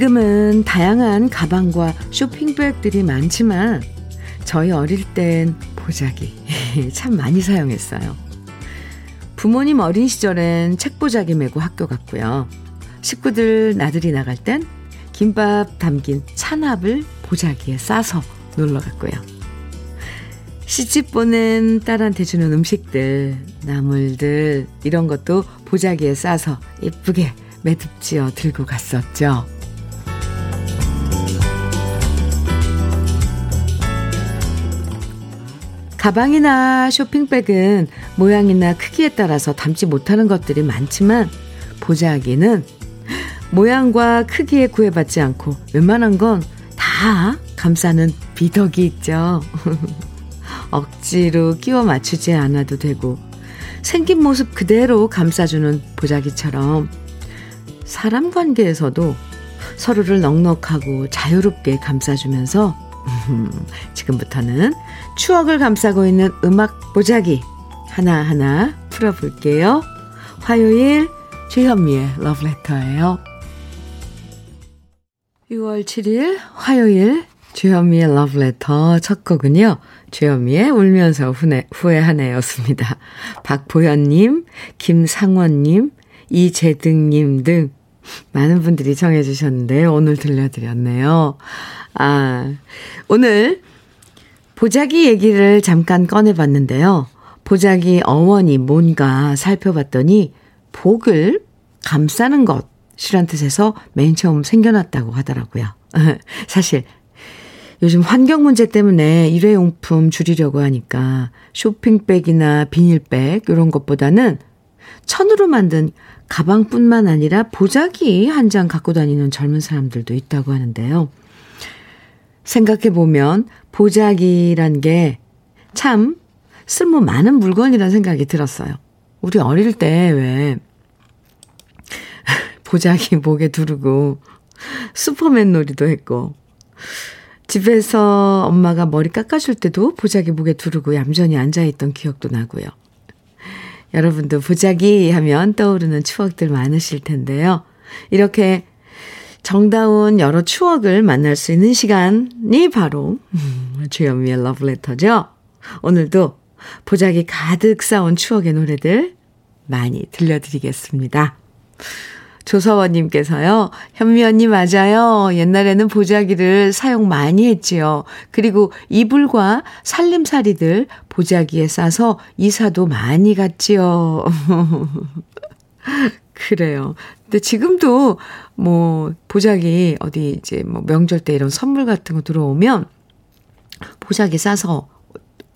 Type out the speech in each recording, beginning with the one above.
지금은 다양한 가방과 쇼핑백들이 많지만 저희 어릴 땐 보자기 참 많이 사용했어요. 부모님 어린 시절엔 책보자기 메고 학교 갔고요. 식구들 나들이 나갈 땐 김밥 담긴 찬압을 보자기에 싸서 놀러 갔고요. 시집 보낸 딸한테 주는 음식들, 나물들, 이런 것도 보자기에 싸서 예쁘게 매듭지어 들고 갔었죠. 가방이나 쇼핑백은 모양이나 크기에 따라서 담지 못하는 것들이 많지만 보자기는 모양과 크기에 구애받지 않고 웬만한 건 다 감싸는 비덕이 있죠. 억지로 끼워 맞추지 않아도 되고 생긴 모습 그대로 감싸주는 보자기처럼 사람 관계에서도 서로를 넉넉하고 자유롭게 감싸주면서 지금부터는 추억을 감싸고 있는 음악 보자기 하나하나 풀어볼게요. 화요일 주현미의 러브레터예요. 6월 7일 화요일 주현미의 러브레터 첫 곡은요. 주현미의 울면서 후회, 후회하네였습니다. 박보현님, 김상원님, 이재등님 등 많은 분들이 청해 주셨는데 오늘 들려드렸네요. 아, 오늘 보자기 얘기를 잠깐 꺼내봤는데요. 보자기 어원이 뭔가 살펴봤더니 복을 감싸는 것이란 뜻에서 맨 처음 생겨났다고 하더라고요. 사실 요즘 환경 문제 때문에 일회용품 줄이려고 하니까 쇼핑백이나 비닐백 이런 것보다는 천으로 만든 가방뿐만 아니라 보자기 한 장 갖고 다니는 젊은 사람들도 있다고 하는데요. 생각해보면 보자기란 게 참 쓸모 많은 물건이라는 생각이 들었어요. 우리 어릴 때 왜 보자기 목에 두르고 슈퍼맨 놀이도 했고 집에서 엄마가 머리 깎아줄 때도 보자기 목에 두르고 얌전히 앉아있던 기억도 나고요. 여러분도 보자기 하면 떠오르는 추억들 많으실 텐데요. 이렇게 정다운 여러 추억을 만날 수 있는 시간이 바로 음, 주현미의 러브레터죠. 오늘도 보자기 가득 쌓은 추억의 노래들 많이 들려드리겠습니다. 조서원님께서요, 현미 언니 맞아요. 옛날에는 보자기를 사용 많이 했지요. 그리고 이불과 살림살이들 보자기에 싸서 이사도 많이 갔지요. 그래요. 근데 지금도 뭐 보자기 어디 이제 뭐 명절 때 이런 선물 같은 거 들어오면 보자기 싸서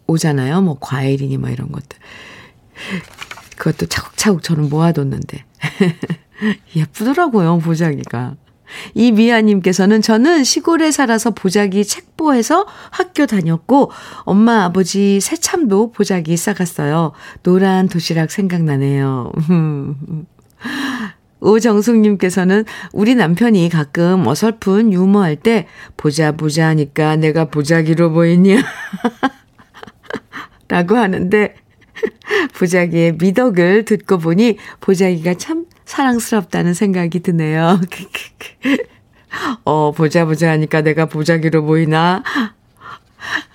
오잖아요. 뭐 과일이니 뭐 이런 것들. 그것도 차곡차곡 저는 모아뒀는데. 예쁘더라고요, 보자기가. 이미아님께서는 저는 시골에 살아서 보자기 책보해서 학교 다녔고, 엄마, 아버지 새참도 보자기 싸갔어요. 노란 도시락 생각나네요. 오정숙님께서는 우리 남편이 가끔 어설픈 유머할 때 보자 보자 하니까 내가 보자기로 보이냐 라고 하는데 보자기의 미덕을 듣고 보니 보자기가 참 사랑스럽다는 생각이 드네요. 어, 보자 보자 하니까 내가 보자기로 보이나?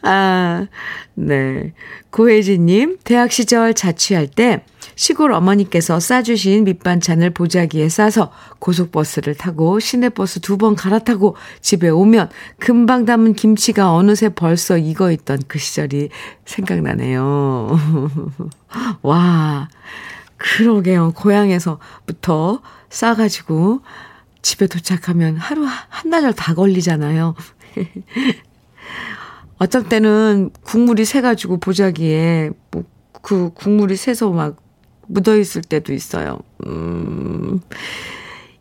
아, 네. 고혜진님, 대학 시절 자취할 때 시골 어머니께서 싸주신 밑반찬을 보자기에 싸서 고속버스를 타고 시내버스 두 번 갈아타고 집에 오면 금방 담은 김치가 어느새 벌써 익어 있던 그 시절이 생각나네요. 와, 그러게요. 고향에서부터 싸가지고 집에 도착하면 하루 한나절 다 걸리잖아요. 어떤 때는 국물이 새가지고 보자기에 뭐 그 국물이 새서 막 묻어 있을 때도 있어요. 음.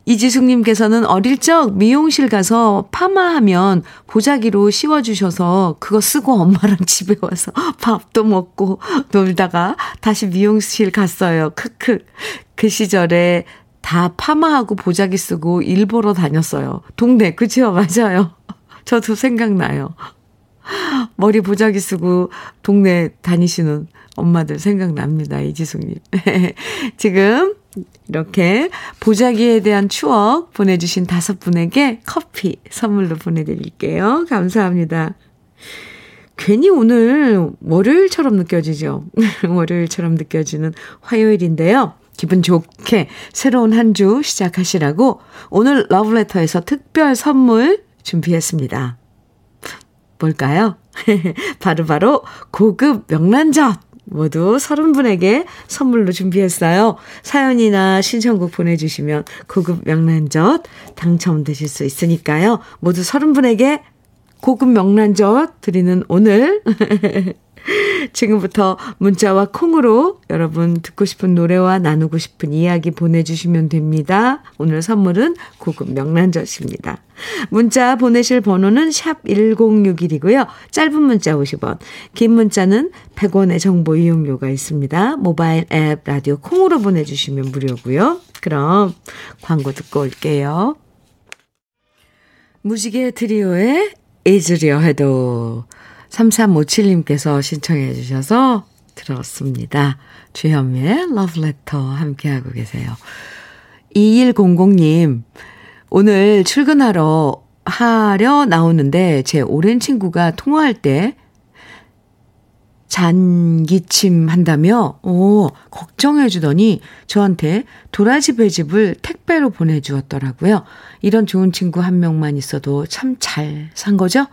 이지숙님께서는 어릴 적 미용실 가서 파마하면 보자기로 씌워주셔서 그거 쓰고 엄마랑 집에 와서 밥도 먹고 놀다가 다시 미용실 갔어요. 크크. 그 시절에 다 파마하고 보자기 쓰고 일 보러 다녔어요. 동네, 그치요? 맞아요. 저도 생각나요. 머리 보자기 쓰고 동네 다니시는 엄마들 생각납니다. 이지숙님. 지금 이렇게 보자기에 대한 추억 보내주신 다섯 분에게 커피 선물로 보내드릴게요. 감사합니다. 괜히 오늘 월요일처럼 느껴지죠? 월요일처럼 느껴지는 화요일인데요. 기분 좋게 새로운 한 주 시작하시라고 오늘 러브레터에서 특별 선물 준비했습니다. 뭘까요? 바로바로 바로 고급 명란젓 모두 30분에게 선물로 준비했어요. 사연이나 신청곡 보내주시면 고급 명란젓 당첨되실 수 있으니까요. 모두 30분에게 고급 명란젓 드리는 오늘 지금부터 문자와 콩으로 여러분 듣고 싶은 노래와 나누고 싶은 이야기 보내주시면 됩니다. 오늘 선물은 고급 명란젓입니다. 문자 보내실 번호는 샵 1061이고요. 짧은 문자 50원, 긴 문자는 100원의 정보 이용료가 있습니다. 모바일 앱 라디오 콩으로 보내주시면 무료고요. 그럼 광고 듣고 올게요. 무지개 트리오의 잊으려 해도 3357님께서 신청해 주셔서 들었습니다. 주현미의 러브레터 함께하고 계세요. 2100님, 오늘 출근하러 하려 나오는데 제 오랜 친구가 통화할 때 잔기침 한다며, 오, 걱정해 주더니 저한테 도라지 배즙을 택배로 보내주었더라고요. 이런 좋은 친구 한 명만 있어도 참 잘 산 거죠?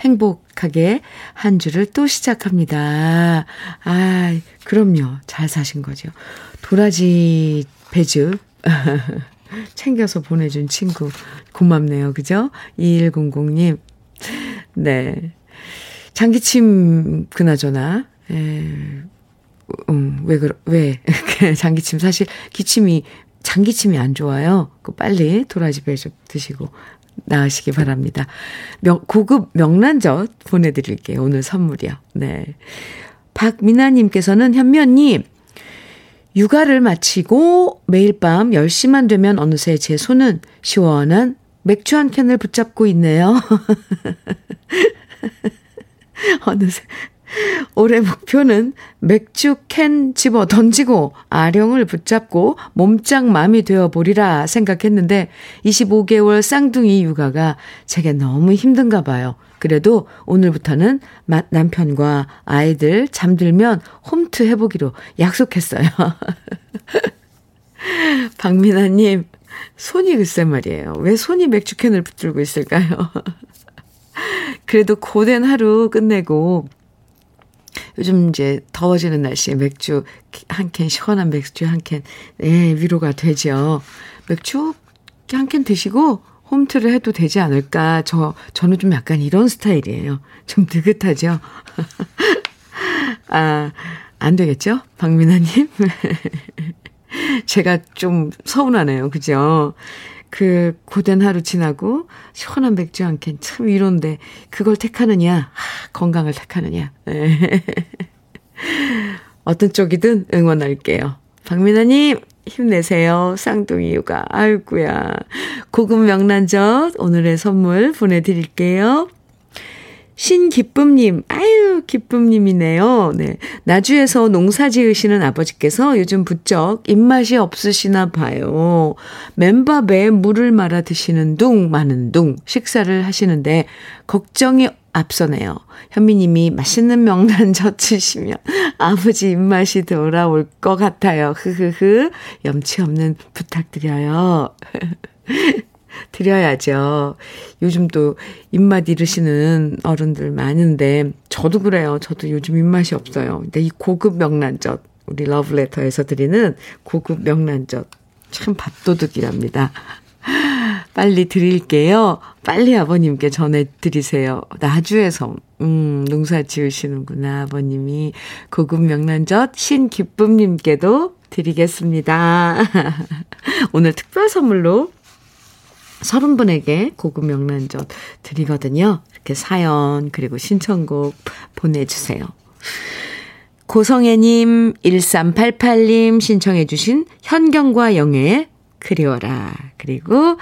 행복하게 한 주를 또 시작합니다. 아, 그럼요. 잘 사신 거죠. 도라지 배즙. 챙겨서 보내준 친구. 고맙네요. 그죠? 2100님. 네. 장기침, 그나저나. 에, 음, 왜, 그러, 왜. 장기침, 사실 기침이, 장기침이 안 좋아요. 그 빨리 도라지 배즙 드시고 나으시기 바랍니다. 명, 고급 명란젓 보내드릴게요. 오늘 선물이요. 네. 박미나님께서는 현면님, 육아를 마치고 매일 밤 10시만 되면 어느새 제 손은 시원한 맥주 한 캔을 붙잡고 있네요. 어느새 올해 목표는 맥주 캔 집어 던지고 아령을 붙잡고 몸짱맘이 되어 보리라 생각했는데 25개월 쌍둥이 육아가 제게 너무 힘든가 봐요. 그래도 오늘부터는 남편과 아이들 잠들면 홈트 해보기로 약속했어요. 박민아님, 손이 글쎄 말이에요. 왜 손이 맥주캔을 붙들고 있을까요? 그래도 고된 하루 끝내고 요즘 이제 더워지는 날씨에 맥주 한 캔, 시원한 맥주 한 캔, 예, 위로가 되죠. 맥주 한 캔 드시고 홈트를 해도 되지 않을까. 저, 저는 좀 약간 이런 스타일이에요. 좀 느긋하죠? 아, 안 되겠죠? 박민아님? 제가 좀 서운하네요. 그죠? 그 고된 하루 지나고 시원한 맥주 한 캔참 이런데 그걸 택하느냐 하, 건강을 택하느냐 네. 어떤 쪽이든 응원할게요. 박민아님 힘내세요. 쌍둥이 육아 아이구야 고급 명란젓 오늘의 선물 보내드릴게요. 신기쁨님, 아유, 기쁨님이네요. 네. 나주에서 농사 지으시는 아버지께서 요즘 부쩍 입맛이 없으시나 봐요. 맨밥에 물을 말아 드시는 둥, 많은 둥, 식사를 하시는데, 걱정이 앞서네요. 현미님이 맛있는 명란젓 드시면 아버지 입맛이 돌아올 것 같아요. 흐흐흐. 염치 없는 부탁드려요. 드려야죠. 요즘 또 입맛 잃으시는 어른들 많은데, 저도 그래요. 저도 요즘 입맛이 없어요. 근데 이 고급 명란젓, 우리 러브레터에서 드리는 고급 명란젓, 참 밥도둑이랍니다. 빨리 드릴게요. 빨리 아버님께 전해드리세요. 나주에서, 음, 농사 지으시는구나, 아버님이. 고급 명란젓 신기쁨님께도 드리겠습니다. 오늘 특별 선물로 서른 분에게 고급 명란젓 드리거든요. 이렇게 사연 그리고 신청곡 보내주세요. 고성애님, 1388님 신청해 주신 현경과 영애의 그리워라. 그리고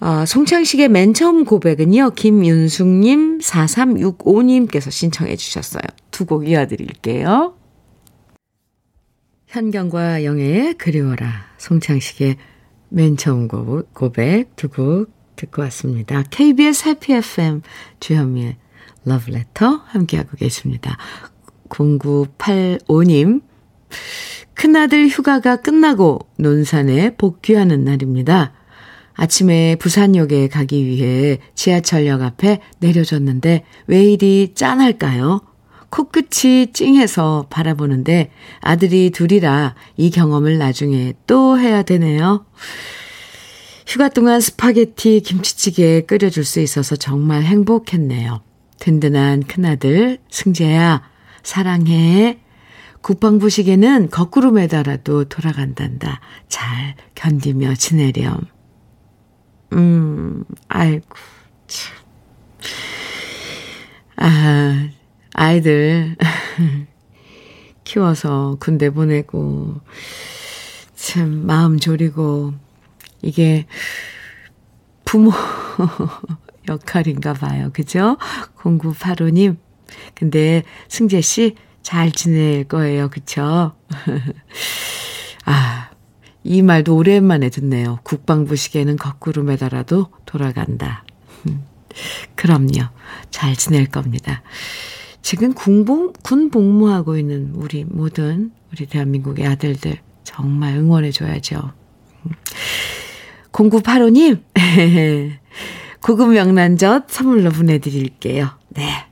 어, 송창식의 맨 처음 고백은요. 김윤숙님, 4365님께서 신청해 주셨어요. 두 곡 이어드릴게요. 현경과 영애의 그리워라. 송창식의 맨 처음 고백 두 곡 듣고 왔습니다. KBS 해피 FM 주현미의 러브레터 함께하고 계십니다. 0985님 큰아들 휴가가 끝나고 논산에 복귀하는 날입니다. 아침에 부산역에 가기 위해 지하철역 앞에 내려졌는데 왜 이리 짠할까요? 코끝이 찡해서 바라보는데 아들이 둘이라 이 경험을 나중에 또 해야 되네요. 휴가 동안 스파게티 김치찌개 끓여줄 수 있어서 정말 행복했네요. 든든한 큰아들 승재야 사랑해. 국방부 시계는 거꾸로 매달아도 돌아간단다. 잘 견디며 지내렴. 음, 아이고, 참. 아, 아이들 키워서 군대 보내고, 참, 마음 졸이고, 이게 부모 역할인가 봐요. 그죠? 0985님. 근데 승재 씨 잘 지낼 거예요. 그쵸? 아, 이 말도 오랜만에 듣네요. 국방부 시계는 거꾸로 매달아도 돌아간다. 그럼요. 잘 지낼 겁니다. 지금 군복, 군 복무하고 있는 우리 모든 우리 대한민국의 아들들 정말 응원해줘야죠. 0985님, 고급 명란젓 선물로 보내드릴게요. 네.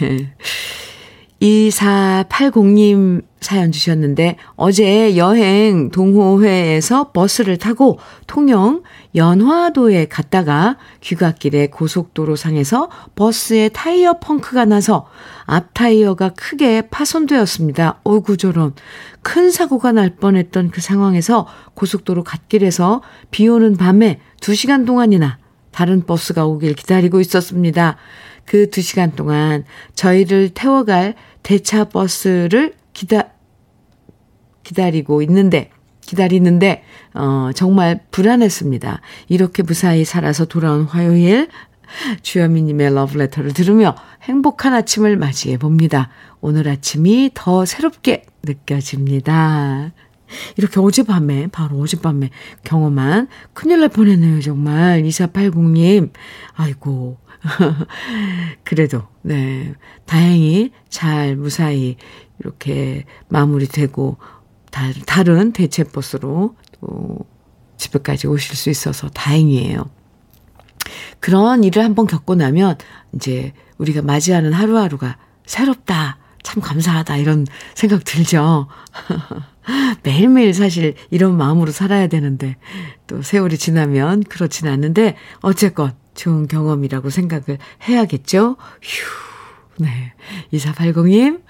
2480님 사연 주셨는데 어제 여행 동호회에서 버스를 타고 통영 연화도에 갔다가 귀갓길에 고속도로 상에서 버스에 타이어 펑크가 나서 앞 타이어가 크게 파손되었습니다. 어구 저런 큰 사고가 날 뻔했던 그 상황에서 고속도로 갓길에서 비 오는 밤에 2시간 동안이나 다른 버스가 오길 기다리고 있었습니다. 그 2시간 동안 저희를 태워갈 대차 버스를 기다, 기다리고 있는데, 기다리는데, 어, 정말 불안했습니다. 이렇게 무사히 살아서 돌아온 화요일, 주현미님의 러브레터를 들으며 행복한 아침을 맞이해 봅니다. 오늘 아침이 더 새롭게 느껴집니다. 이렇게 어젯밤에, 바로 어젯밤에 경험한 큰일 날 뻔했네요, 정말. 2480님. 아이고, 그래도, 네. 다행히 잘 무사히 이렇게 마무리되고, 다른 대체버스로 또 집에까지 오실 수 있어서 다행이에요. 그런 일을 한번 겪고 나면, 이제 우리가 맞이하는 하루하루가 새롭다, 참 감사하다, 이런 생각 들죠. 매일매일 사실 이런 마음으로 살아야 되는데, 또 세월이 지나면 그렇진 않는데, 어쨌건 좋은 경험이라고 생각을 해야겠죠? 휴, 네. 2480님,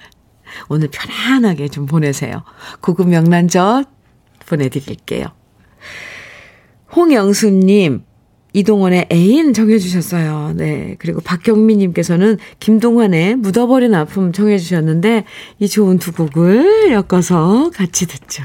오늘 편안하게 좀 보내세요. 고급 명란젓 보내드릴게요. 홍영수님, 이동원의 애인 정해주셨어요. 네. 그리고 박경미님께서는 김동환의 묻어버린 아픔 정해주셨는데, 이 좋은 두 곡을 엮어서 같이 듣죠.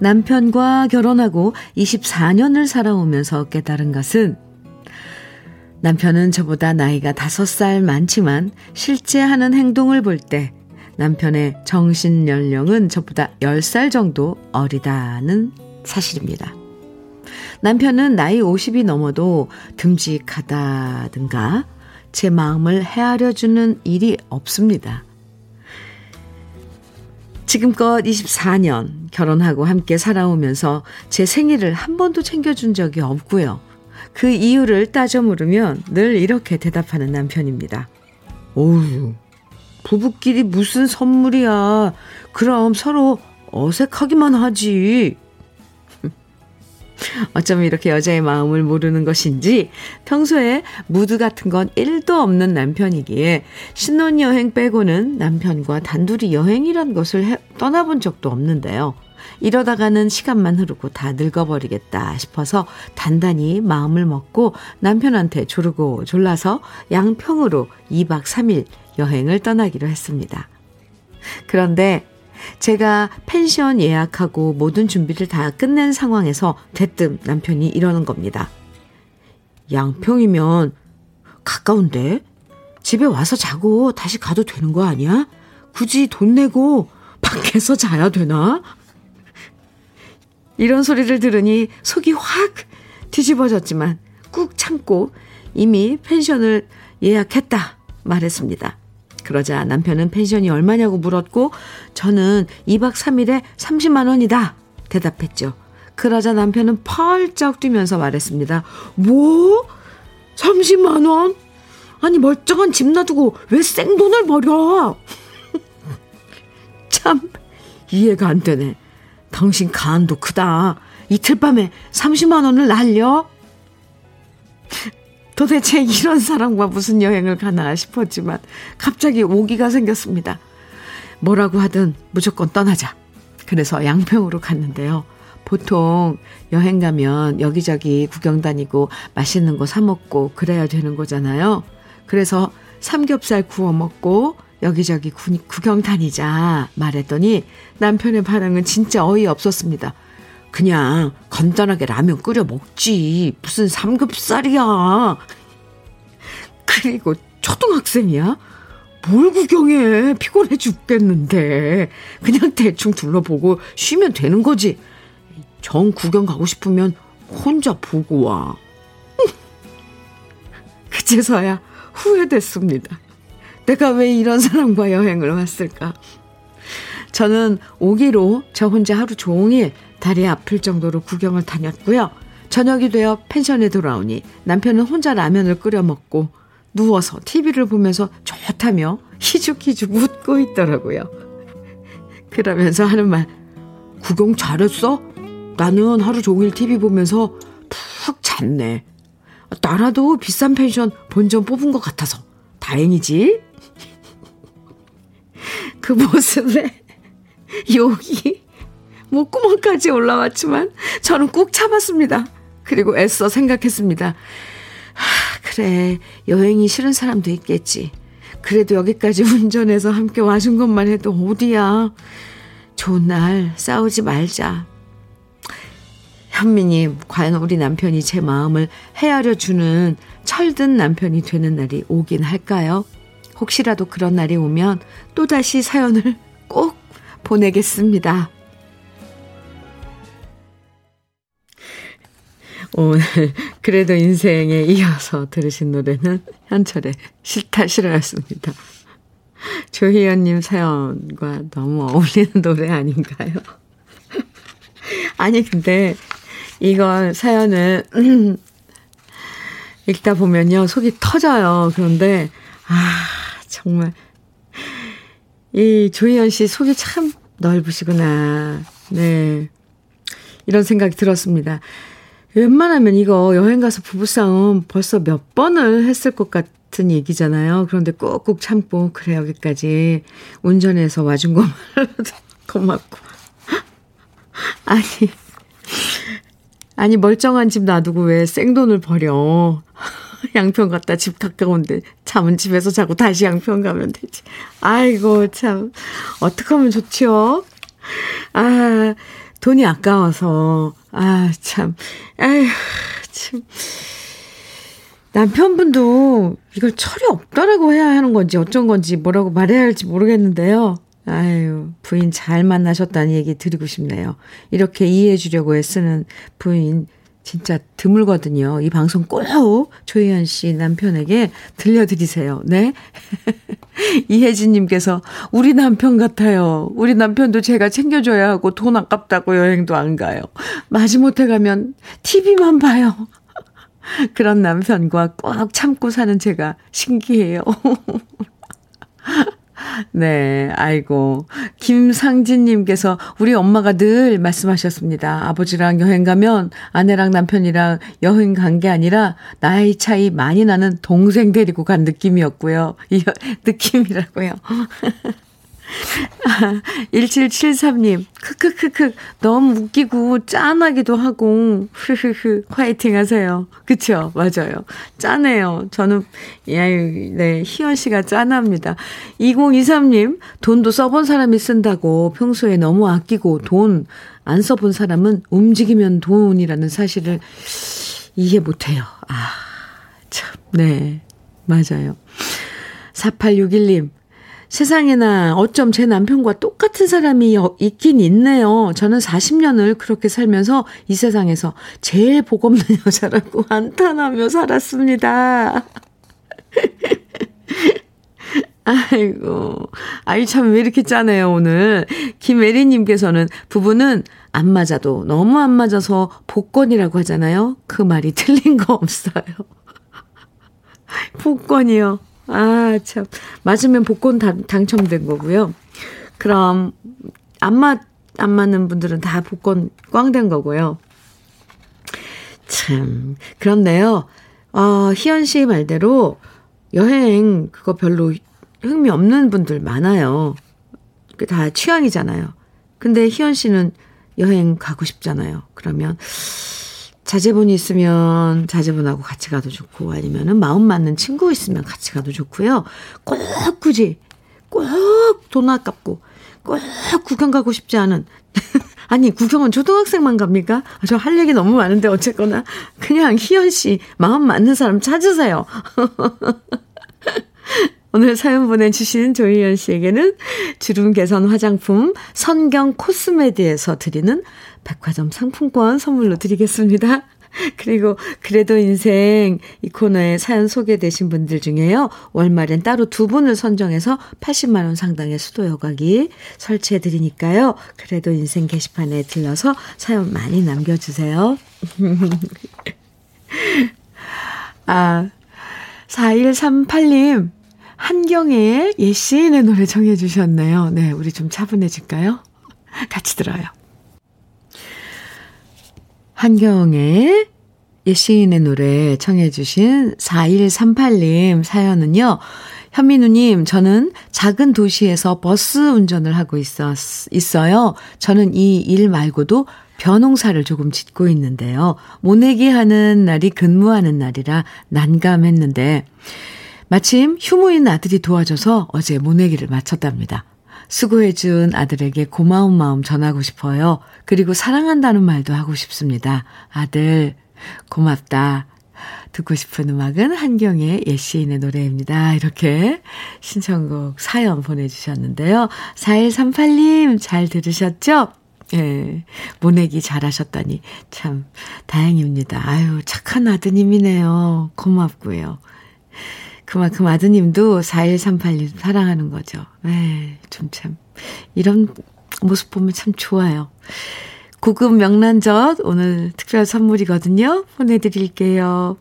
남편과 결혼하고 24년을 살아오면서 깨달은 것은 남편은 저보다 나이가 5살 많지만 실제 하는 행동을 볼 때 남편의 정신 연령은 저보다 10살 정도 어리다는 사실입니다. 남편은 나이 50이 넘어도 듬직하다든가 제 마음을 헤아려 주는 일이 없습니다. 지금껏 24년 결혼하고 함께 살아오면서 제 생일을 한 번도 챙겨준 적이 없고요. 그 이유를 따져 물으면 늘 이렇게 대답하는 남편입니다. 오우, 부부끼리 무슨 선물이야. 그럼 서로 어색하기만 하지. 어쩌면 이렇게 여자의 마음을 모르는 것인지 평소에 무드 같은 건 1도 없는 남편이기에 신혼여행 빼고는 남편과 단둘이 여행이란 것을 해, 떠나본 적도 없는데요. 이러다가는 시간만 흐르고 다 늙어버리겠다 싶어서 단단히 마음을 먹고 남편한테 조르고 졸라서 양평으로 2박 3일 여행을 떠나기로 했습니다. 그런데 제가 펜션 예약하고 모든 준비를 다 끝낸 상황에서 대뜸 남편이 이러는 겁니다. 양평이면 가까운데? 집에 와서 자고 다시 가도 되는 거 아니야? 굳이 돈 내고 밖에서 자야 되나? 이런 소리를 들으니 속이 확 뒤집어졌지만 꾹 참고 이미 펜션을 예약했다 말했습니다. 그러자 남편은 펜션이 얼마냐고 물었고 저는 2박 3일에 30만 원이다 대답했죠. 그러자 남편은 펄쩍 뛰면서 말했습니다. 뭐? 30만 원? 아니 멀쩡한 집 놔두고 왜 생돈을 버려? 참 이해가 안 되네. 당신 간도 크다. 이틀 밤에 30만 원을 날려? 도대체 이런 사람과 무슨 여행을 가나 싶었지만 갑자기 오기가 생겼습니다. 뭐라고 하든 무조건 떠나자. 그래서 양평으로 갔는데요. 보통 여행 가면 여기저기 구경 다니고 맛있는 거 사 먹고 그래야 되는 거잖아요. 그래서 삼겹살 구워 먹고 여기저기 구, 구경 다니자 말했더니 남편의 반응은 진짜 어이없었습니다. 그냥 간단하게 라면 끓여 먹지. 무슨 삼겹살이야. 그리고 초등학생이야? 뭘 구경해. 피곤해 죽겠는데. 그냥 대충 둘러보고 쉬면 되는 거지. 정 구경 가고 싶으면 혼자 보고 와. 그제서야 후회됐습니다. 내가 왜 이런 사람과 여행을 왔을까? 저는 오기로 저 혼자 하루 종일 다리 아플 정도로 구경을 다녔고요. 저녁이 되어 펜션에 돌아오니 남편은 혼자 라면을 끓여 먹고 누워서 TV를 보면서 좋다며 희죽희죽 웃고 있더라고요. 그러면서 하는 말, 구경 잘했어? 나는 하루 종일 TV 보면서 푹 잤네. 나라도 비싼 펜션 본전 뽑은 것 같아서 다행이지? 그 모습에 욕이 목구멍까지 올라왔지만 저는 꾹 참았습니다. 그리고 애써 생각했습니다. 하, 그래, 여행이 싫은 사람도 있겠지. 그래도 여기까지 운전해서 함께 와준 것만 해도 어디야. 좋은 날 싸우지 말자. 현미님, 과연 우리 남편이 제 마음을 헤아려 주는 철든 남편이 되는 날이 오긴 할까요? 혹시라도 그런 날이 오면 또다시 사연을 꼭 보내겠습니다. 오늘 그래도 인생에 이어서 들으신 노래는 현철의 싫다 싫어였습니다. 조희연님 사연과 너무 어울리는 노래 아닌가요? 아니 근데 이걸 사연을 읽다 보면요 속이 터져요. 그런데 아 정말 이 조희연 씨 속이 참 넓으시구나. 네 이런 생각이 들었습니다. 웬만하면 이거 여행 가서 부부싸움 벌써 몇 번을 했을 것 같은 얘기잖아요. 그런데 꾹꾹 참고, 그래, 여기까지 운전해서 와준 것만 고맙고. 아니, 아니, 멀쩡한 집 놔두고 왜 생돈을 버려. 양평 갔다 집 가까운데 잠은 집에서 자고 다시 양평 가면 되지. 아이고, 참. 어떡 하면 좋지요? 아, 돈이 아까워서, 아, 참, 아휴, 참. 남편분도 이걸 철이 없다라고 해야 하는 건지 어쩐 건지 뭐라고 말해야 할지 모르겠는데요. 아유, 부인 잘 만나셨다는 얘기 드리고 싶네요. 이렇게 이해해 주려고 애쓰는 부인 진짜 드물거든요. 이 방송 꼭 조희연 씨 남편에게 들려드리세요. 네. 이혜진님께서 우리 남편 같아요. 우리 남편도 제가 챙겨줘야 하고 돈 아깝다고 여행도 안 가요. 마지못해 가면 TV만 봐요. 그런 남편과 꼭 참고 사는 제가 신기해요. 네, 아이고. 김상진님께서 우리 엄마가 늘 말씀하셨습니다. 아버지랑 여행 가면 아내랑 남편이랑 여행 간 게 아니라 나이 차이 많이 나는 동생 데리고 간 느낌이었고요. 이 느낌이라고요. 1773님, 크크크크, 너무 웃기고 짠하기도 하고, 흐흐흐, 화이팅 하세요. 그쵸? 맞아요. 짠해요. 저는, 야, 네, 희연 씨가 짠합니다. 2023님, 돈도 써본 사람이 쓴다고 평소에 너무 아끼고 돈 안 써본 사람은 움직이면 돈이라는 사실을 이해 못해요. 아, 참, 네, 맞아요. 4861님, 세상에나 어쩜 제 남편과 똑같은 사람이 있긴 있네요. 저는 40년을 그렇게 살면서 이 세상에서 제일 복 없는 여자라고 한탄하며 살았습니다. 아이고. 아이, 참, 왜 이렇게 짜네요, 오늘. 김혜리님께서는 부부는 안 맞아도 너무 안 맞아서 복권이라고 하잖아요. 그 말이 틀린 거 없어요. 복권이요. 아, 참. 맞으면 복권 당, 당첨된 거고요. 그럼, 안 맞, 안 맞는 분들은 다 복권 꽝 된 거고요. 참, 그런데요. 어, 희연 씨 말대로 여행 그거 별로 흥미 없는 분들 많아요. 다 취향이잖아요. 근데 희연 씨는 여행 가고 싶잖아요. 그러면 자제분이 있으면 자제분하고 같이 가도 좋고 아니면은 마음 맞는 친구 있으면 같이 가도 좋고요. 꼭 굳이 꼭 돈 아깝고 꼭 구경 가고 싶지 않은 아니 구경은 초등학생만 갑니까? 저 할 얘기 너무 많은데 어쨌거나 그냥 희연 씨 마음 맞는 사람 찾으세요. 오늘 사연 보내주신 조희연 씨에게는 주름 개선 화장품 선경 코스메디에서 드리는 백화점 상품권 선물로 드리겠습니다. 그리고 그래도 인생 이 코너에 사연 소개되신 분들 중에요. 월말엔 따로 두 분을 선정해서 80만 원 상당의 수도 여과기 설치해 드리니까요. 그래도 인생 게시판에 들러서 사연 많이 남겨 주세요. 아 4138님 한경의 예시인의 노래 정해 주셨네요. 네, 우리 좀 차분해질까요? 같이 들어요. 한경의 예시인의 노래 청해주신 4138님 사연은요, 현민우님, 저는 작은 도시에서 버스 운전을 하고 있었, 있어요. 저는 이 일 말고도 벼농사를 조금 짓고 있는데요. 모내기 하는 날이 근무하는 날이라 난감했는데, 마침 휴무인 아들이 도와줘서 어제 모내기를 마쳤답니다. 수고해준 아들에게 고마운 마음 전하고 싶어요. 그리고 사랑한다는 말도 하고 싶습니다. 아들, 고맙다. 듣고 싶은 음악은 한경의 예시인의 노래입니다. 이렇게 신청곡 사연 보내주셨는데요. 4138님 잘 들으셨죠? 예, 모내기 잘하셨다니 참 다행입니다. 아유, 착한 아드님이네요. 고맙고요. 그만큼 아드님도 4138님 사랑하는 거죠. 네, 좀 참. 이런 모습 보면 참 좋아요. 고급 명란젓 오늘 특별 선물이거든요. 보내드릴게요.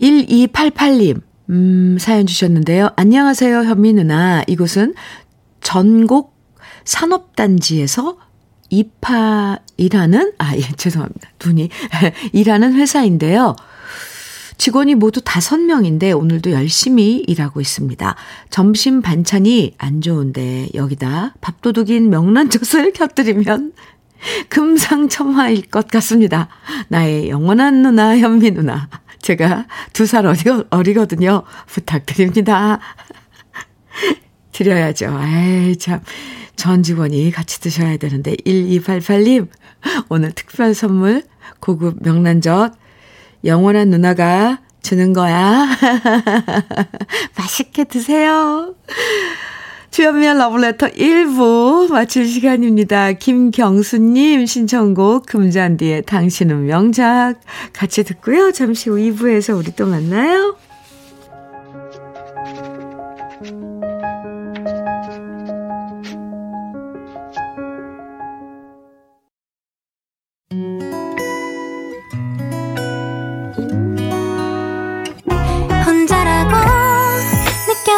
1288님, 음, 사연 주셨는데요. 안녕하세요, 현미 누나. 이곳은 전곡 산업단지에서 이파, 일하는, 아, 예, 죄송합니다. 눈이, 일하는 회사인데요. 직원이 모두 다섯 명인데 오늘도 열심히 일하고 있습니다. 점심 반찬이 안 좋은데 여기다 밥도둑인 명란젓을 곁들이면 금상첨화일 것 같습니다. 나의 영원한 누나 현미 누나. 제가 두 살 어리, 어리거든요. 부탁드립니다. 드려야죠. 에이, 참. 전 직원이 같이 드셔야 되는데, 1288님, 오늘 특별 선물, 고급 명란젓 영원한 누나가 주는 거야. 맛있게 드세요. 주연미의 러브레터 1부 마칠 시간입니다. 김경수님 신청곡 금잔디의 당신은 명작 같이 듣고요. 잠시 후 2부에서 우리 또 만나요.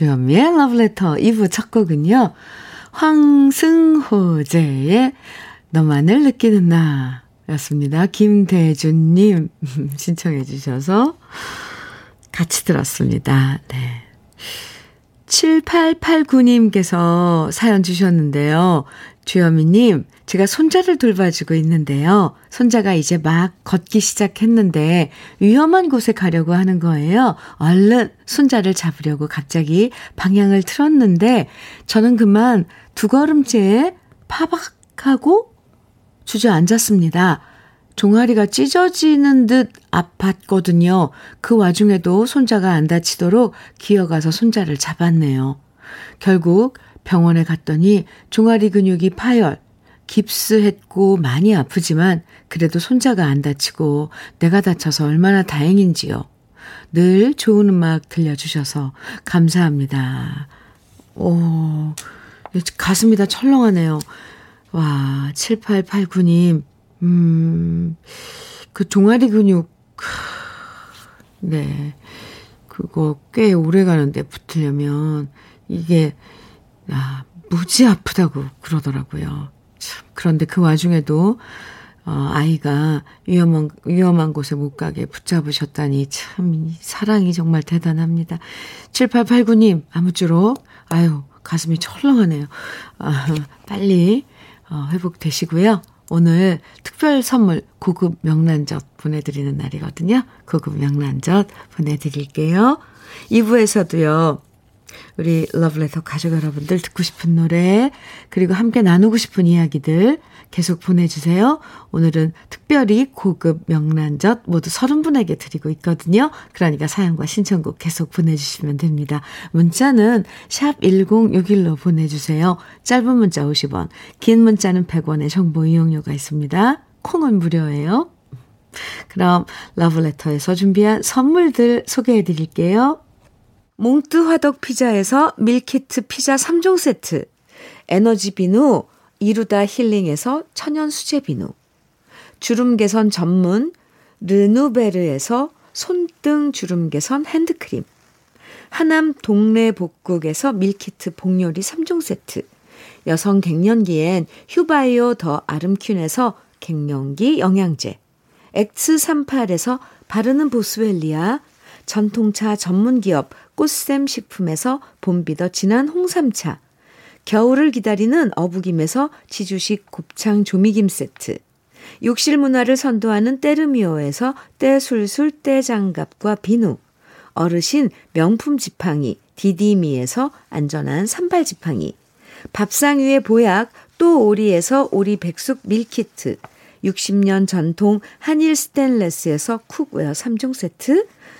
주현미의 Letter 2부 첫 곡은요. 황승호제의 너만을 느끼는 나 였습니다. 김대준님 신청해 주셔서 같이 들었습니다. 네. 7889님께서 사연 주셨는데요. 주현미님, 제가 손자를 돌봐주고 있는데요. 손자가 이제 막 걷기 시작했는데 위험한 곳에 가려고 하는 거예요. 얼른 손자를 잡으려고 갑자기 방향을 틀었는데 저는 그만 두 걸음째에 파박하고 주저앉았습니다. 종아리가 찢어지는 듯 아팠거든요. 그 와중에도 손자가 안 다치도록 기어가서 손자를 잡았네요. 결국 병원에 갔더니 종아리 근육이 파열, 깁스했고 많이 아프지만 그래도 손자가 안 다치고 내가 다쳐서 얼마나 다행인지요. 늘 좋은 음악 들려주셔서 감사합니다. 오, 가슴이 다 철렁하네요. 와, 7889님, 음, 그 종아리 근육, 네. 그거 꽤 오래 가는데 붙으려면 이게, 아, 무지 아프다고 그러더라고요. 참, 그런데 그 와중에도, 어, 아이가 위험한, 위험한 곳에 못 가게 붙잡으셨다니 참, 사랑이 정말 대단합니다. 7889님, 아무쪼록, 아유, 가슴이 철렁하네요. 아, 빨리, 어, 회복되시고요. 오늘 특별 선물 고급 명란젓 보내드리는 날이거든요. 고급 명란젓 보내드릴게요. 2부에서도요. 우리 러브레터 가족 여러분들 듣고 싶은 노래 그리고 함께 나누고 싶은 이야기들 계속 보내주세요. 오늘은 특별히 고급 명란젓 모두 30분에게 드리고 있거든요. 그러니까 사연과 신청곡 계속 보내주시면 됩니다. 문자는 샵 1061로 보내주세요. 짧은 문자 50원, 긴 문자는 100원의 정보 이용료가 있습니다. 콩은 무료예요. 그럼 러브레터에서 준비한 선물들 소개해 드릴게요. 몽뜨 화덕 피자에서 밀키트 피자 3종 세트, 에너지 비누 이루다 힐링에서 천연 수제 비누, 주름 개선 전문 르누베르에서 손등 주름 개선 핸드크림, 하남 동네 복국에서 밀키트 복요리 3종 세트, 여성 갱년기엔 휴바이오 더 아름퀸에서 갱년기 영양제, X38에서 바르는 보스웰리아, 전통차 전문기업 꽃샘 식품에서 봄비더 진한 홍삼차, 겨울을 기다리는 어부김에서 지주식 곱창 조미김 세트, 욕실 문화를 선도하는 때르미오에서 때술술 때장갑과 비누, 어르신 명품 지팡이 디디미에서 안전한 삼발 지팡이, 밥상 위의 보약 또 오리에서 오리 백숙 밀키트, 60년 전통 한일 스텐레스에서 cookware 3종 세트,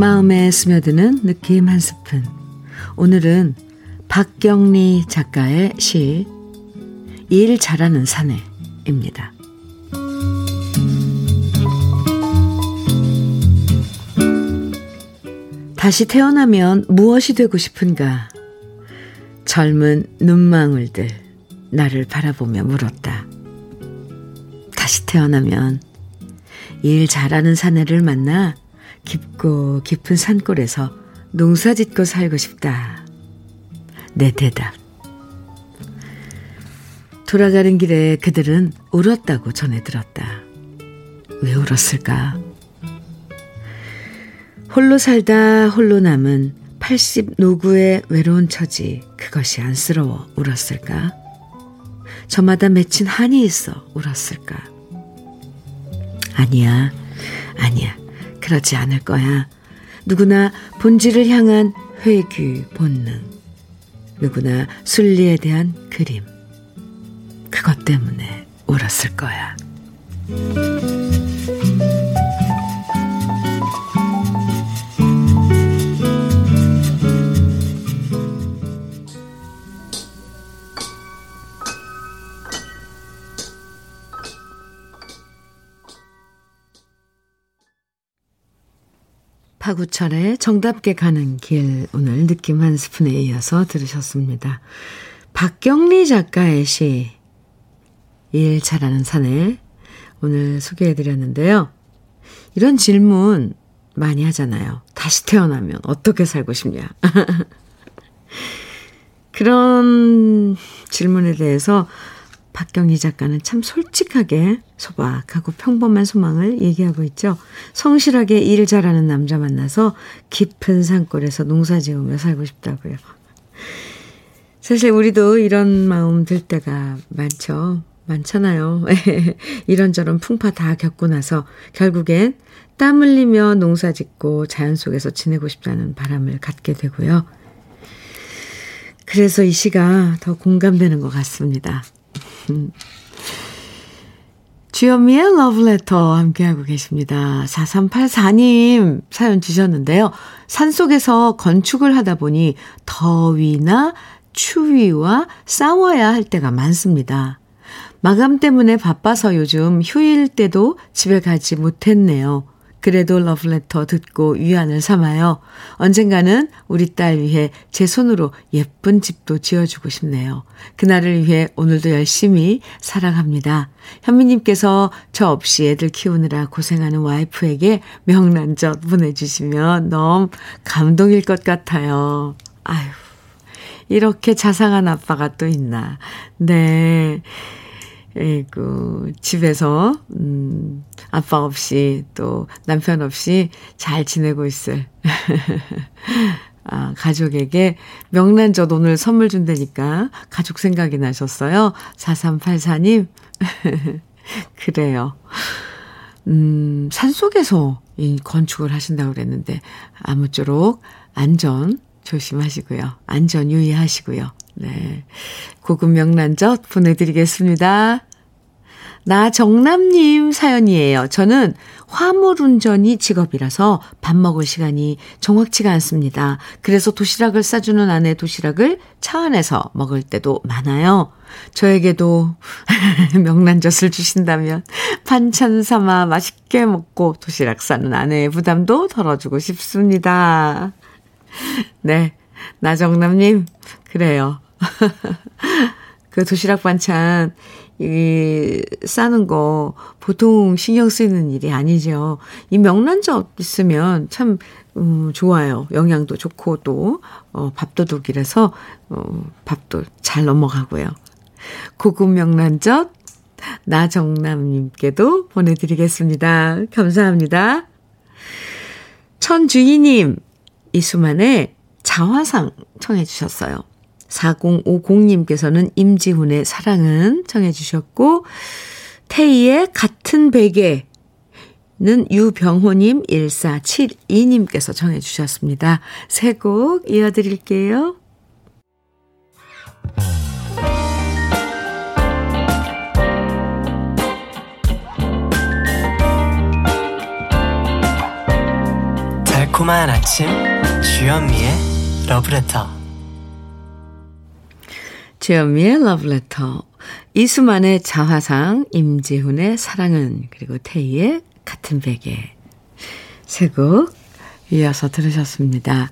마음에 스며드는 느낌 한 스푼. 오늘은 박경리 작가의 시, 일 잘하는 사내입니다. 다시 태어나면 무엇이 되고 싶은가? 젊은 눈망울들 나를 바라보며 물었다. 다시 태어나면 일 잘하는 사내를 만나 깊고 깊은 산골에서 농사 짓고 살고 싶다. 내 대답. 돌아가는 길에 그들은 울었다고 전해 들었다. 왜 울었을까? 홀로 살다 홀로 남은 80 노구의 외로운 처지, 그것이 안쓰러워 울었을까? 저마다 맺힌 한이 있어 울었을까? 아니야, 아니야. 그렇지 않을 거야. 누구나 본질을 향한 회귀 본능. 누구나 순리에 대한 그림. 그것 때문에 울었을 거야. 파구철의 정답게 가는 길 오늘 느낌 한 스푼에 이어서 들으셨습니다. 박경리 작가의 시 일 잘하는 사내 오늘 소개해드렸는데요. 이런 질문 많이 하잖아요. 다시 태어나면 어떻게 살고 싶냐. 그런 질문에 대해서 박경리 작가는 참 솔직하게 소박하고 평범한 소망을 얘기하고 있죠. 성실하게 일 잘하는 남자 만나서 깊은 산골에서 농사 지으며 살고 싶다고요. 사실 우리도 이런 마음 들 때가 많죠. 많잖아요. 이런저런 풍파 다 겪고 나서 결국엔 땀 흘리며 농사 짓고 자연 속에서 지내고 싶다는 바람을 갖게 되고요. 그래서 이 시가 더 공감되는 것 같습니다. 주현미의 러브레터 함께하고 계십니다. 4384님 사연 주셨는데요. 산속에서 건축을 하다 보니 더위나 추위와 싸워야 할 때가 많습니다. 마감 때문에 바빠서 요즘 휴일 때도 집에 가지 못했네요. 그래도 러브레터 듣고 위안을 삼아요. 언젠가는 우리 딸 위해 제 손으로 예쁜 집도 지어주고 싶네요. 그날을 위해 오늘도 열심히 살아갑니다. 현미님께서 저 없이 애들 키우느라 고생하는 와이프에게 명란젓 보내주시면 너무 감동일 것 같아요. 아유, 이렇게 자상한 아빠가 또 있나. 네. 에이구, 집에서, 음, 아빠 없이 또 남편 없이 잘 지내고 있을, 아, 가족에게 명란젓 오늘 선물 준다니까 가족 생각이 나셨어요. 4384님. 그래요. 음, 산 속에서 이 건축을 하신다고 그랬는데, 아무쪼록 안전 조심하시고요. 안전 유의하시고요. 네. 고급 명란젓 보내드리겠습니다. 나정남님 사연이에요. 저는 화물 운전이 직업이라서 밥 먹을 시간이 정확치가 않습니다. 그래서 도시락을 싸주는 아내 도시락을 차 안에서 먹을 때도 많아요. 저에게도 명란젓을 주신다면 반찬 삼아 맛있게 먹고 도시락 싸는 아내의 부담도 덜어주고 싶습니다. 네. 나정남님, 그래요. 그 도시락 반찬, 이, 싸는 거 보통 신경 쓰이는 일이 아니죠. 이 명란젓 있으면 참, 음, 좋아요. 영양도 좋고 또, 어, 밥도둑이라서, 어, 밥도 잘 넘어가고요. 고급 명란젓, 나정남님께도 보내드리겠습니다. 감사합니다. 천주희님, 이수만의 자화상 청해 주셨어요. 4050님께서는 임지훈의 사랑은 청해 주셨고 태희의 같은 베개 는 유병호님 1472님께서 청해 주셨습니다. 세곡 이어드릴게요. 달콤한 아침 주현미의 러브레터 주현미의 러브레터 이수만의 자화상 임재훈의 사랑은 그리고 태희의 같은 베개 세곡 이어서 들으셨습니다.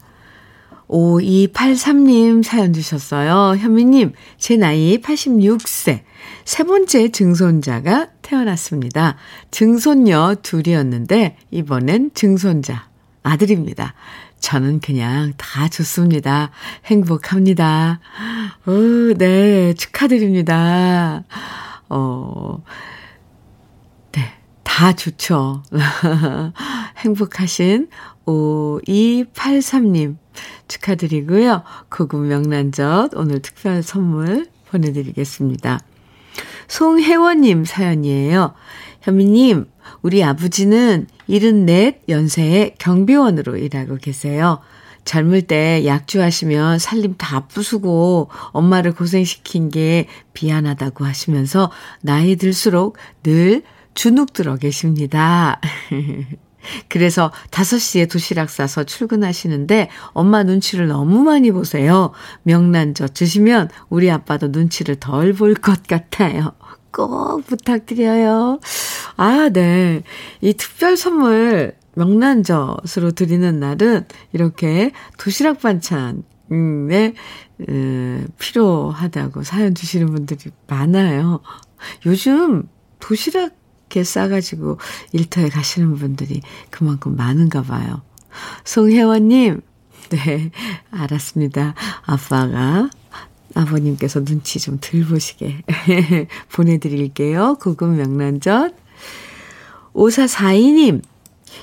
5283님 사연 주셨어요. 현미님, 제 나이 86세. 세 번째 증손자가 태어났습니다. 증손녀 둘이었는데, 이번엔 증손자, 아들입니다. 저는 그냥 다 좋습니다. 행복합니다. 오, 네, 축하드립니다. 어, 네, 다 좋죠. 행복하신 5283님 축하드리고요. 고급 명란젓 오늘 특별 선물 보내드리겠습니다. 송혜원님 사연이에요. 현미님, 우리 아버지는 74 연세에 경비원으로 일하고 계세요. 젊을 때 약주하시면 살림 다 부수고 엄마를 고생시킨 게 미안하다고 하시면서 나이 들수록 늘 주눅 들어 계십니다. 그래서 5시에 도시락 싸서 출근하시는데 엄마 눈치를 너무 많이 보세요. 명란젓 주시면 우리 아빠도 눈치를 덜 볼 것 같아요. 꼭 부탁드려요. 아, 네. 이 특별 선물 명란젓으로 드리는 날은 이렇게 도시락 반찬, 음, 필요하다고 사연 주시는 분들이 많아요. 요즘 도시락 이렇게 싸가지고 일터에 가시는 분들이 그만큼 많은가 봐요. 송혜원님, 네, 알았습니다. 아빠가 아버님께서 눈치 좀 덜 보시게 보내드릴게요. 고급 명란젓. 5442님,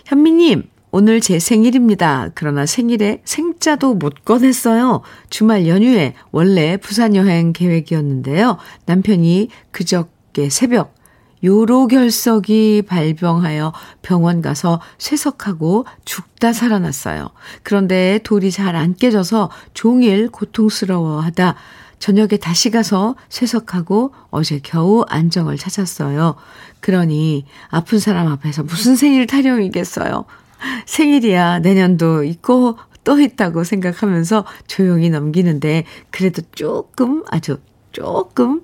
현미님, 오늘 제 생일입니다. 그러나 생일에 생자도 못 꺼냈어요. 주말 연휴에 원래 부산 여행 계획이었는데요. 남편이 그저께 새벽 요로결석이 발병하여 병원 가서 쇠석하고 죽다 살아났어요. 그런데 돌이 잘 안 깨져서 종일 고통스러워하다 저녁에 다시 가서 쇠석하고 어제 겨우 안정을 찾았어요. 그러니 아픈 사람 앞에서 무슨 생일 타령이겠어요. 생일이야 내년도 있고 또 있다고 생각하면서 조용히 넘기는데 그래도 조금 아주 조금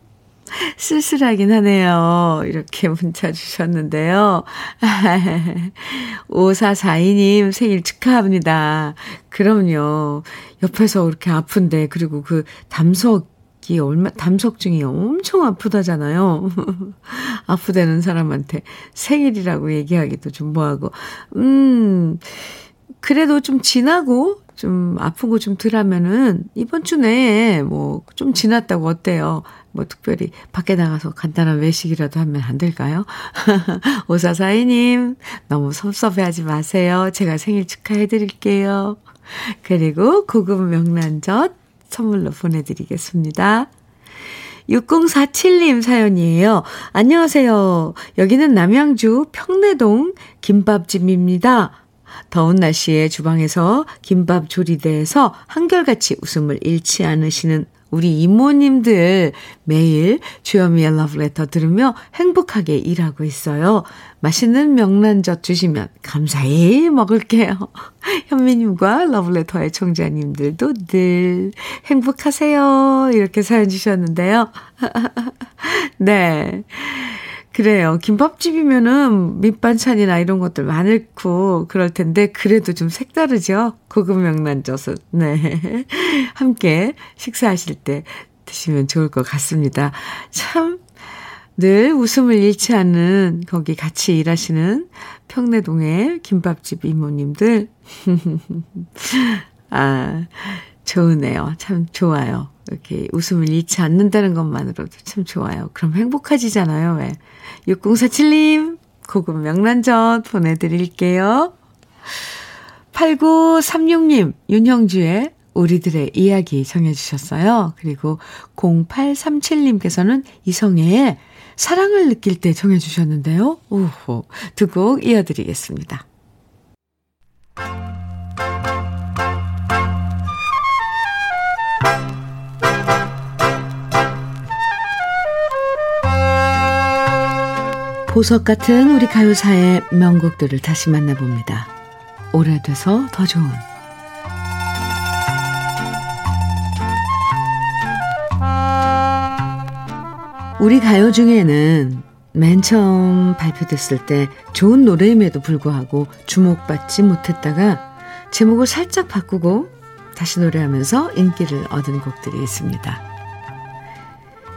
쓸쓸하긴 하네요. 이렇게 문자 주셨는데요. 5442님 생일 축하합니다. 그럼요. 옆에서 그렇게 아픈데, 그리고 그 담석이 얼마, 담석증이 엄청 아프다잖아요. 아프다는 사람한테 생일이라고 얘기하기도 좀 뭐하고. 음, 그래도 좀 지나고 좀 아프고 좀 덜하면은 이번 주 내에 뭐 좀 지났다고 어때요? 뭐 특별히 밖에 나가서 간단한 외식이라도 하면 안 될까요? 오사사이님, 너무 섭섭해하지 마세요. 제가 생일 축하해 드릴게요. 그리고 고급 명란젓 선물로 보내드리겠습니다. 6047님 사연이에요. 안녕하세요. 여기는 남양주 평내동 김밥집입니다. 더운 날씨에 주방에서 김밥 조리대에서 한결같이 웃음을 잃지 않으시는 우리 이모님들 매일 주현미의 러브레터 들으며 행복하게 일하고 있어요. 맛있는 명란젓 주시면 감사히 먹을게요. 현미님과 러브레터의 청자님들도 늘 행복하세요. 이렇게 사연 주셨는데요. 네. 그래요. 김밥집이면은 밑반찬이나 이런 것들 많고 그럴 텐데 그래도 좀 색다르죠. 고급 명란젓은. 네. 함께 식사하실 때 드시면 좋을 것 같습니다. 참 늘 웃음을 잃지 않는 거기 같이 일하시는 평내동의 김밥집 이모님들. 아, 좋으네요. 참 좋아요. 이렇게 웃음을 잃지 않는다는 것만으로도 참 좋아요. 그럼 행복해지잖아요, 왜. 6047님, 고급 명란젓 보내드릴게요. 8936님, 윤형주의 우리들의 이야기 정해주셨어요. 그리고 0837님께서는 이성애의 사랑을 느낄 때 정해주셨는데요. 오호, 두 곡 이어드리겠습니다. 보석 같은 우리 가요사의 명곡들을 다시 만나봅니다. 오래돼서 더 좋은 우리 가요 중에는 맨 처음 발표됐을 때 좋은 노래임에도 불구하고 주목받지 못했다가 제목을 살짝 바꾸고 다시 노래하면서 인기를 얻은 곡들이 있습니다.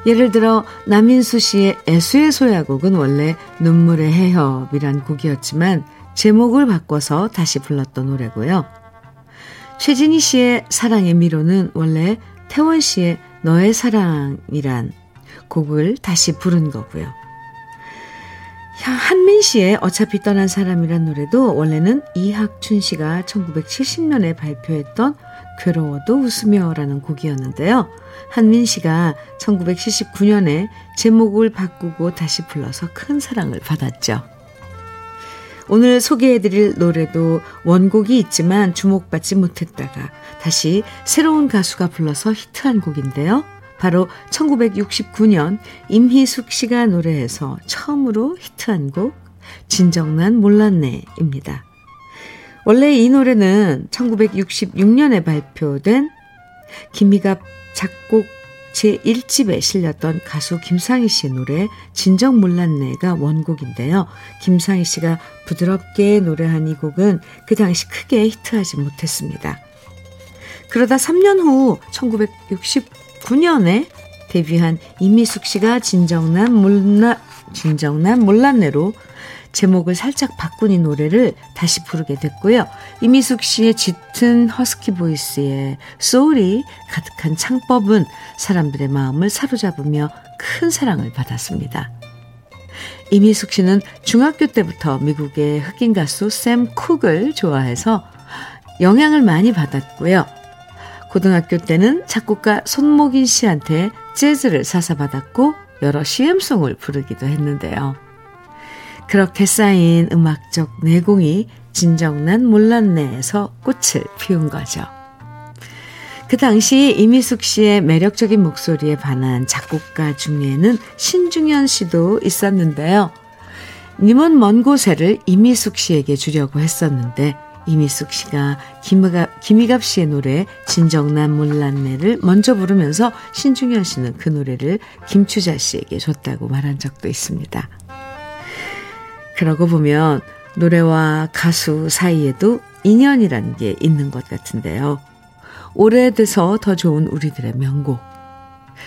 예를 들어 남인수 씨의 애수의 소야곡은 원래 눈물의 해협이란 곡이었지만 제목을 바꿔서 다시 불렀던 노래고요. 최진희 씨의 사랑의 미로는 원래 태원 씨의 너의 사랑이란 곡을 다시 부른 거고요. 한민 씨의 어차피 떠난 사람이란 노래도 원래는 이학춘 씨가 1970년에 발표했던 괴로워도 웃으며 라는 곡이었는데요. 한민 씨가 1979년에 제목을 바꾸고 다시 불러서 큰 사랑을 받았죠. 오늘 소개해드릴 노래도 원곡이 있지만 주목받지 못했다가 다시 새로운 가수가 불러서 히트한 곡인데요. 바로 1969년 임희숙 씨가 노래해서 처음으로 히트한 곡 진정난 몰랐네입니다. 원래 이 노래는 1966년에 발표된 김희갑 작곡 제1집에 실렸던 가수 김상희 씨의 노래 진정 몰랐네가 원곡인데요. 김상희 씨가 부드럽게 노래한 이 곡은 그 당시 크게 히트하지 못했습니다. 그러다 3년 후 1969년에 데뷔한 이미숙 씨가 진정난 몰라 진정난 몰랐네로 제목을 살짝 바꾼 이 노래를 다시 부르게 됐고요. 이미숙 씨의 짙은 허스키 보이스에 소울이 가득한 창법은 사람들의 마음을 사로잡으며 큰 사랑을 받았습니다. 이미숙 씨는 중학교 때부터 미국의 흑인 가수 샘 쿡을 좋아해서 영향을 많이 받았고요. 고등학교 때는 작곡가 손목인 씨한테 재즈를 사사받았고 여러 CM송을 부르기도 했는데요. 그렇게 쌓인 음악적 내공이 진정난 몰랐네에서 꽃을 피운 거죠. 그 당시 이미숙 씨의 매력적인 목소리에 반한 작곡가 중에는 신중현 씨도 있었는데요. 님은 먼 곳에를 이미숙 씨에게 주려고 했었는데 이미숙 씨가 김희갑, 김희갑 씨의 노래 진정난 몰랐네를 먼저 부르면서 신중현 씨는 그 노래를 김추자 씨에게 줬다고 말한 적도 있습니다. 그러고 보면 노래와 가수 사이에도 인연이라는 게 있는 것 같은데요. 오래돼서 더 좋은 우리들의 명곡.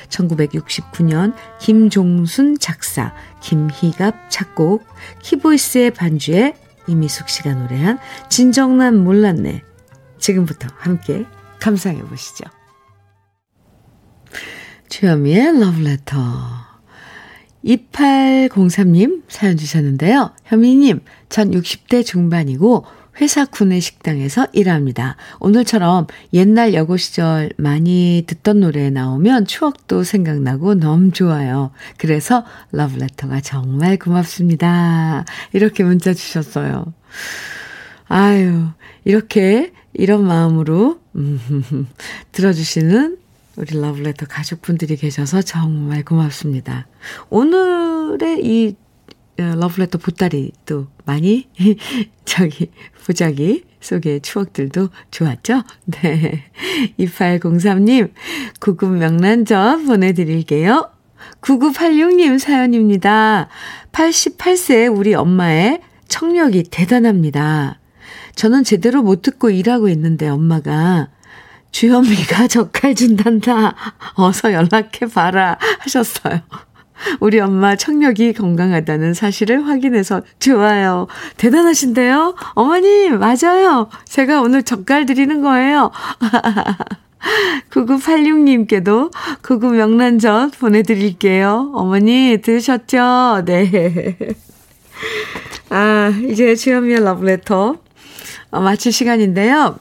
1969년 김종순 작사, 김희갑 작곡, 키보이스의 반주에 이미숙 씨가 노래한 진정난 몰랐네. 지금부터 함께 감상해 보시죠. 주현미의 러브레터. 2803님 사연 주셨는데요. 현미님, 전 60대 중반이고 회사 구내 식당에서 일합니다. 오늘처럼 옛날 여고 시절 많이 듣던 노래 나오면 추억도 생각나고 너무 좋아요. 그래서 러브레터가 정말 고맙습니다. 이렇게 문자 주셨어요. 아유, 이렇게 이런 마음으로 음, 들어주시는 우리 러브레터 가족분들이 계셔서 정말 고맙습니다. 오늘의 이 어, 러브레터 보따리도 많이 저기 보자기 속의 추억들도 좋았죠? 네. 2803님 구급 명란젓 보내드릴게요. 9986님 사연입니다. 88세 우리 엄마의 청력이 대단합니다. 저는 제대로 못 듣고 일하고 있는데 엄마가 주현미가 젓갈 준단다. 어서 연락해봐라 하셨어요. 우리 엄마 청력이 건강하다는 사실을 확인해서 좋아요. 대단하신데요? 어머님, 맞아요. 제가 오늘 젓갈 드리는 거예요. 9986님께도 구구 명란젓 보내드릴게요. 어머니, 들으셨죠? 네. 아, 이제 주현미의 러브레터 어, 마칠 시간인데요.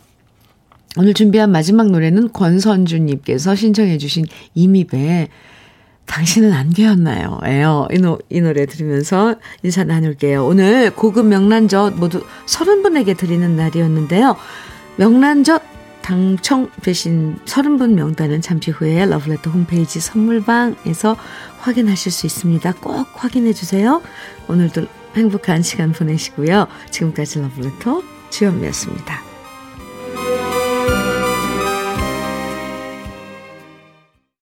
오늘 준비한 마지막 노래는 권선주님께서 신청해주신 이미배 당신은 안 되었나요? 에요. 이, 노, 이 노래 들으면서 인사 나눌게요. 오늘 고급 명란젓 모두 30분에게 드리는 날이었는데요. 명란젓 당첨되신 30분 명단은 잠시 후에 러브레터 홈페이지 선물방에서 확인하실 수 있습니다. 꼭 확인해 주세요. 오늘도 행복한 시간 보내시고요. 지금까지 러브레터 주현미였습니다.